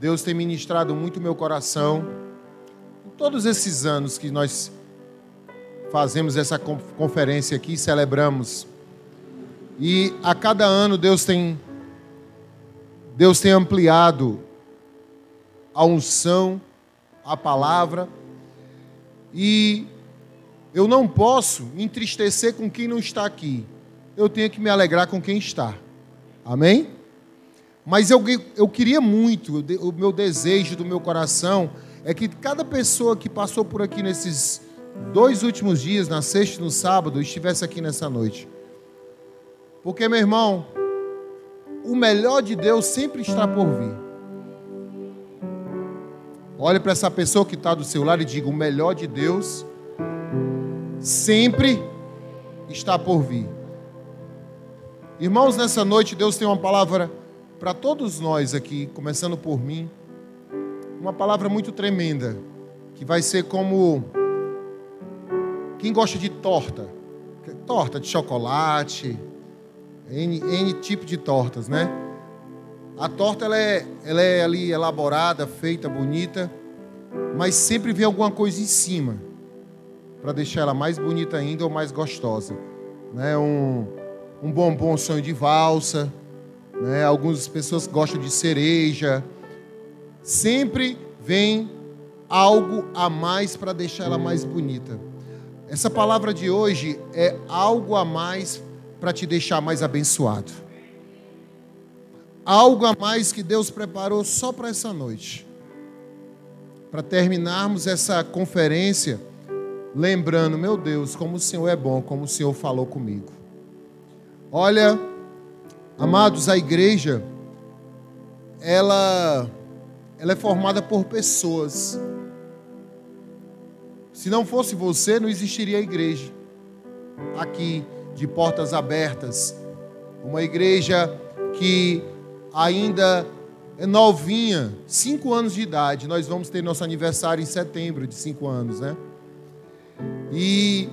Deus tem ministrado muito meu coração. Em todos esses anos que nós fazemos essa conferência aqui, celebramos. E a cada ano Deus tem Deus tem ampliado a unção, a palavra. E eu não posso me entristecer com quem não está aqui. Eu tenho que me alegrar com quem está. Amém? Mas eu, eu queria muito, o meu desejo do meu coração é que cada pessoa que passou por aqui nesses dois últimos dias, na sexta e no sábado, estivesse aqui nessa noite. Porque, meu irmão, o melhor de Deus sempre está por vir. Olhe para essa pessoa que está do seu lado e diga: o melhor de Deus sempre está por vir. Irmãos, nessa noite Deus tem uma palavra para todos nós aqui, começando por mim, uma palavra muito tremenda, que vai ser como quem gosta de torta, torta de chocolate, N, N tipo de tortas, né? A torta ela é, ela é ali elaborada, feita, bonita, mas sempre vem alguma coisa em cima para deixar ela mais bonita ainda ou mais gostosa, né? Um, um bombom sonho de valsa, né? Algumas pessoas gostam de cereja. Sempre vem algo a mais para deixar ela mais bonita. Essa palavra de hoje é algo a mais para te deixar mais abençoado. Algo a mais que Deus preparou só para essa noite. Para terminarmos essa conferência, lembrando, meu Deus, como o Senhor é bom, como o Senhor falou comigo. Olha, Amados, a igreja ela ela é formada por pessoas. Se não fosse você, não existiria a igreja. Aqui, de portas abertas. Uma igreja que ainda é novinha, cinco anos de idade. Nós vamos ter nosso aniversário em setembro de cinco anos, né? E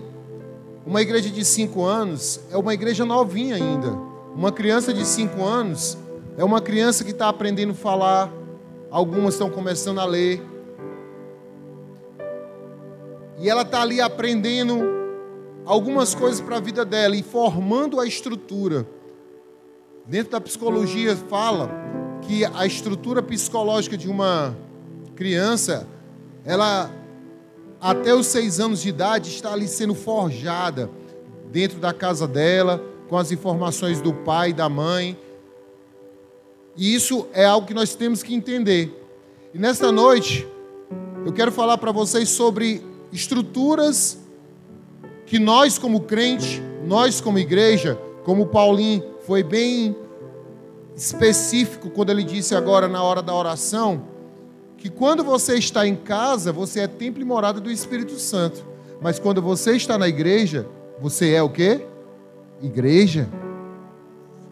uma igreja de cinco anos é uma igreja novinha ainda. Uma criança de 5 anos é uma criança que está aprendendo a falar, algumas estão começando a ler. E ela está ali aprendendo algumas coisas para a vida dela e formando a estrutura. Dentro da psicologia fala que a estrutura psicológica de uma criança, ela até os seis anos de idade está ali sendo forjada dentro da casa dela, com as informações do pai da mãe. E isso é algo que nós temos que entender. E nesta noite, eu quero falar para vocês sobre estruturas que nós, como crente, nós, como igreja, como Paulinho foi bem específico quando ele disse agora na hora da oração, que quando você está em casa, você é templo e morada do Espírito Santo. Mas quando você está na igreja, você é o quê? Igreja,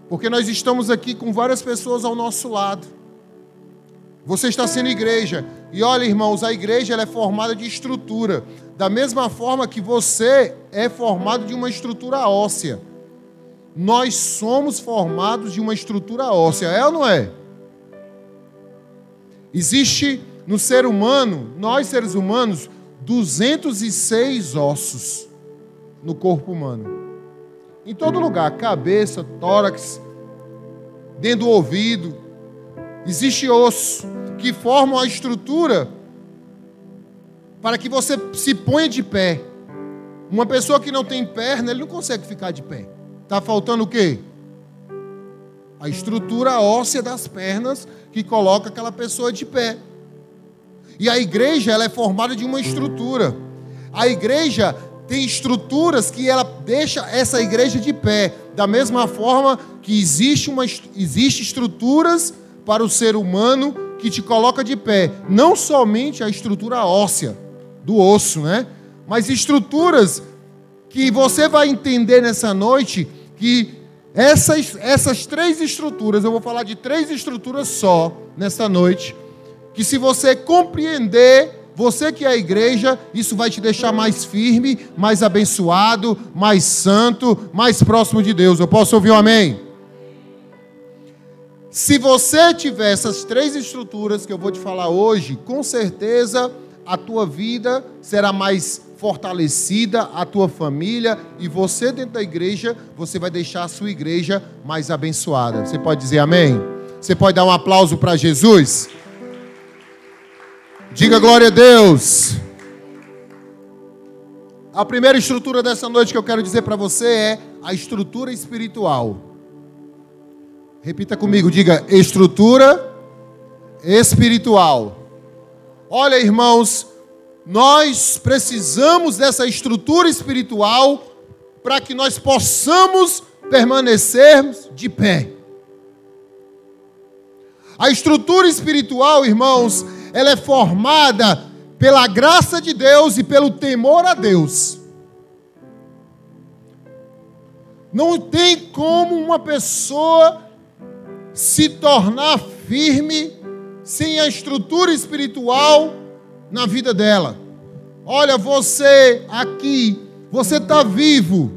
porque nós estamos aqui com várias pessoas ao nosso lado. Você está sendo igreja. E olha, irmãos, a igreja é formada de estrutura. Da mesma forma que você é formado de uma estrutura óssea. Nós somos formados de uma estrutura óssea, é ou não é? Existe no ser humano, nós seres humanos, 206 ossos no corpo humano. Em todo lugar, cabeça, tórax, dentro do ouvido. Existe osso que formam a estrutura para que você se ponha de pé. Uma pessoa que não tem perna, ele não consegue ficar de pé. Está faltando o quê? A estrutura óssea das pernas que coloca aquela pessoa de pé. E a igreja ela é formada de uma estrutura. A igreja tem estruturas que ela deixa essa igreja de pé. Da mesma forma que existe, uma, existe estruturas para o ser humano que te coloca de pé. Não somente a estrutura óssea, do osso, né? Mas estruturas que você vai entender nessa noite que essas, essas três estruturas, eu vou falar de três estruturas só nessa noite, que se você compreender você que é a igreja, isso vai te deixar mais firme, mais abençoado, mais santo, mais próximo de Deus. Eu posso ouvir um amém? Se você tiver essas três estruturas que eu vou te falar hoje, com certeza a tua vida será mais fortalecida, a tua família e você dentro da igreja, você vai deixar a sua igreja mais abençoada. Você pode dizer amém? Você pode dar um aplauso para Jesus? Diga glória a Deus. A primeira estrutura dessa noite que eu quero dizer para você é a estrutura espiritual. Repita comigo, diga estrutura espiritual. Olha, irmãos, nós precisamos dessa estrutura espiritual para que nós possamos permanecermos de pé. A estrutura espiritual, irmãos, ela é formada pela graça de Deus e pelo temor a Deus. Não tem como uma pessoa se tornar firme sem a estrutura espiritual na vida dela. Olha, você aqui, você está vivo,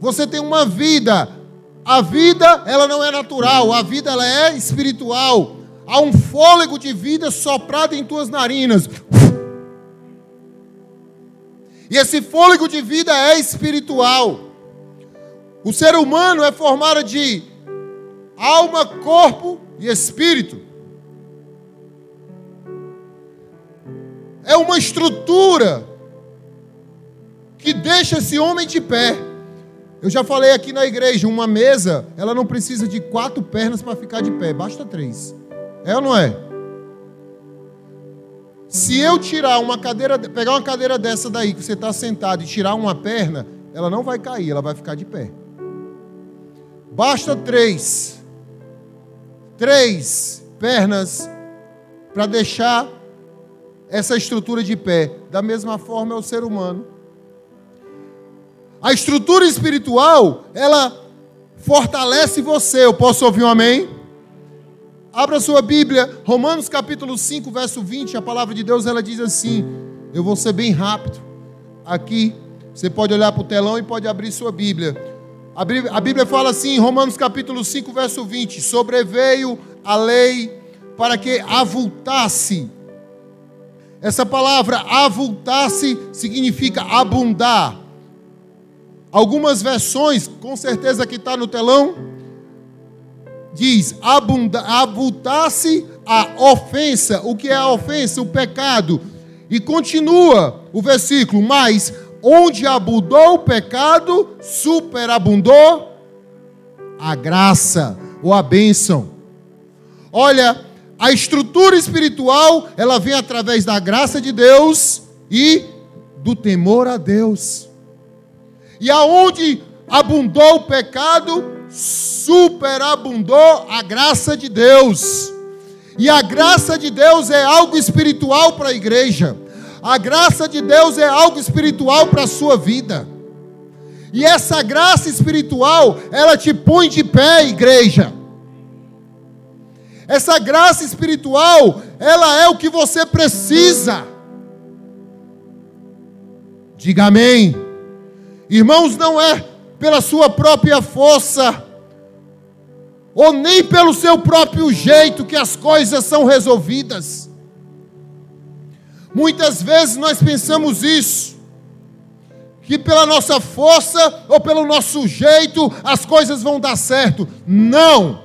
você tem uma vida. A vida, ela não é natural, a vida, ela é espiritual. Há um fôlego de vida soprado em tuas narinas. E esse fôlego de vida é espiritual. O ser humano é formado de alma, corpo e espírito. É uma estrutura que deixa esse homem de pé. Eu já falei aqui na igreja, uma mesa, ela não precisa de quatro pernas para ficar de pé, basta três. É ou não é? Se eu tirar uma cadeira, pegar uma cadeira dessa daí que você está sentado e tirar uma perna, ela não vai cair, ela vai ficar de pé. Basta três, três pernas para deixar essa estrutura de pé. Da mesma forma é o ser humano. A estrutura espiritual, ela fortalece você. Eu posso ouvir um amém? Abra sua Bíblia, Romanos capítulo 5, verso 20, a palavra de Deus ela diz assim: Eu vou ser bem rápido. Aqui, você pode olhar para o telão e pode abrir sua Bíblia. A Bíblia, fala assim, Romanos capítulo 5, verso 20: Sobreveio a lei para que avultasse. Essa palavra avultasse significa abundar. Algumas versões, com certeza que está no telão, diz: avultasse a ofensa. O que é a ofensa? O pecado. E continua o versículo: Mas onde abundou o pecado, superabundou a graça ou a bênção. Olha, a estrutura espiritual, ela vem através da graça de Deus e do temor a Deus. E aonde abundou o pecado, superabundou a graça de Deus. E a graça de Deus é algo espiritual para a igreja. A graça de Deus é algo espiritual para a sua vida. E essa graça espiritual, ela te põe de pé, igreja. Essa graça espiritual, ela é o que você precisa. Diga amém. Irmãos, não é pela sua própria força, ou nem pelo seu próprio jeito que as coisas são resolvidas. Muitas vezes nós pensamos isso, que pela nossa força ou pelo nosso jeito as coisas vão dar certo. Não!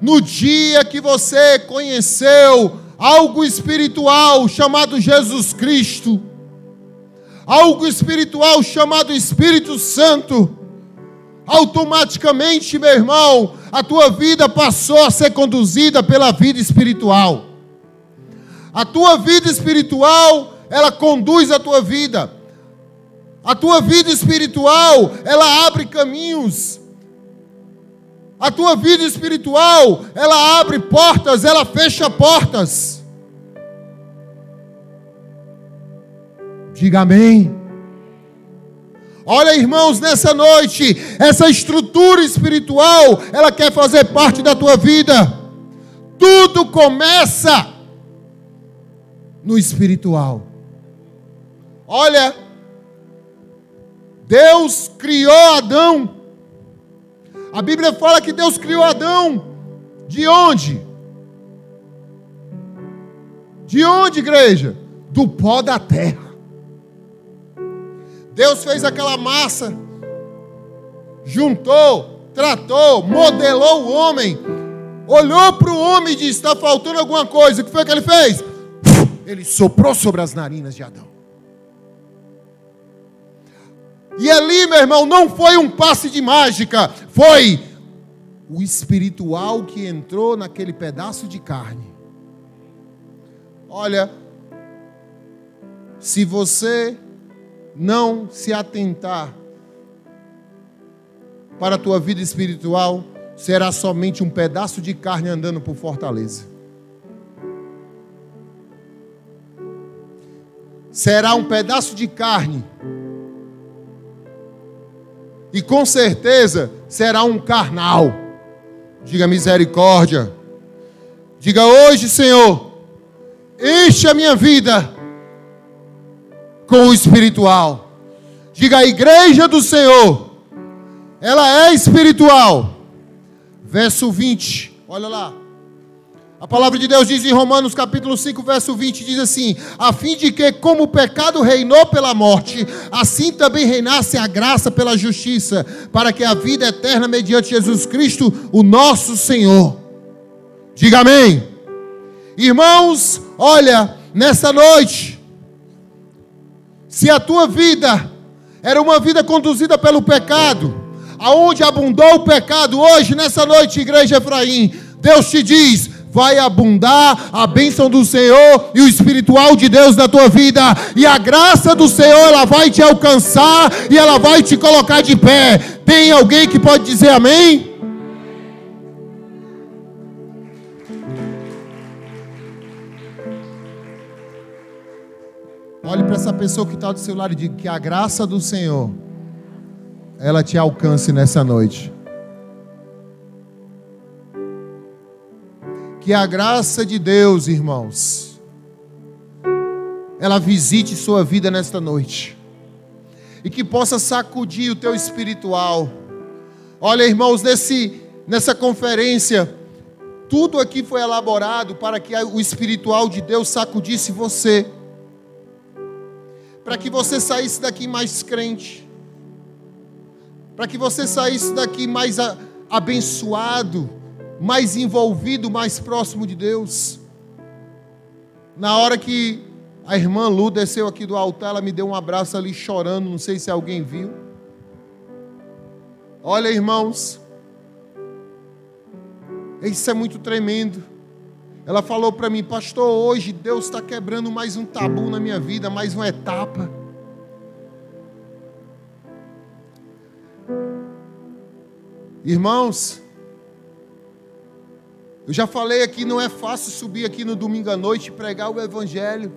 No dia que você conheceu algo espiritual chamado Jesus Cristo, algo espiritual chamado Espírito Santo, automaticamente, meu irmão, a tua vida passou a ser conduzida pela vida espiritual. A tua vida espiritual, ela conduz a tua vida. A tua vida espiritual, ela abre caminhos. A tua vida espiritual, ela abre portas, ela fecha portas. Diga amém. Olha, irmãos, nessa noite, essa estrutura espiritual, ela quer fazer parte da tua vida. Tudo começa no espiritual. Olha, Deus criou Adão. A Bíblia fala que Deus criou Adão De onde? De onde, igreja? Do pó da terra. Deus fez aquela massa, juntou, tratou, modelou o homem, olhou para o homem e disse: Está faltando alguma coisa. O que foi que ele fez? Ele soprou sobre as narinas de Adão. E ali, meu irmão, não foi um passe de mágica, foi o espiritual que entrou naquele pedaço de carne. Olha, se você não se atentar para a tua vida espiritual, será somente um pedaço de carne andando por fortaleza. Será um pedaço de carne. E com certeza será um carnal. Diga misericórdia. Diga hoje, Senhor, enche a minha vida com o espiritual. Diga a igreja do Senhor, ela é espiritual. Verso 20, olha lá. A palavra de Deus diz em Romanos capítulo 5, verso 20, diz assim: a fim de que, como o pecado reinou pela morte, assim também reinasse a graça pela justiça, para que a vida eterna mediante Jesus Cristo, o nosso Senhor. Diga amém. Irmãos, olha, nessa noite, se a tua vida era uma vida conduzida pelo pecado, aonde abundou o pecado hoje, nessa noite, igreja Efraim, Deus te diz: vai abundar a bênção do Senhor e o espiritual de Deus na tua vida, e a graça do Senhor ela vai te alcançar e ela vai te colocar de pé. Tem alguém que pode dizer amém? Olhe para essa pessoa que está do seu lado e diga que a graça do Senhor ela te alcance nessa noite. Que a graça de Deus, irmãos, ela visite sua vida nesta noite. E que possa sacudir o teu espiritual. Olha, irmãos, nesse, nessa conferência, tudo aqui foi elaborado para que o espiritual de Deus sacudisse você para que você saísse daqui mais crente, para que você saísse daqui mais abençoado, mais envolvido, mais próximo de Deus. Na hora que a irmã Lu desceu aqui do altar, ela me deu um abraço ali chorando, não sei se alguém viu. Olha, irmãos, isso é muito tremendo. Ela falou para mim, pastor, hoje Deus está quebrando mais um tabu na minha vida, mais uma etapa. Irmãos, eu já falei aqui, não é fácil subir aqui no domingo à noite e pregar o Evangelho.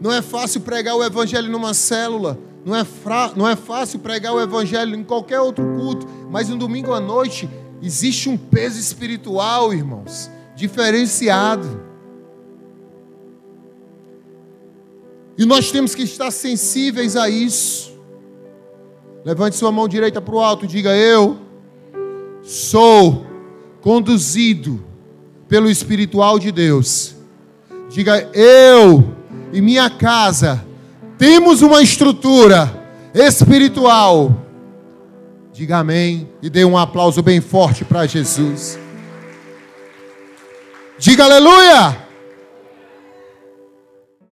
Não é fácil pregar o Evangelho numa célula. Não é, fra... não é fácil pregar o Evangelho em qualquer outro culto. Mas no domingo à noite Existe um peso espiritual, irmãos, diferenciado. E nós temos que estar sensíveis a isso. Levante sua mão direita para o alto e diga: Eu sou conduzido pelo espiritual de Deus. Diga: Eu e minha casa temos uma estrutura espiritual Diga amém e dê um aplauso bem forte para Jesus. Diga aleluia!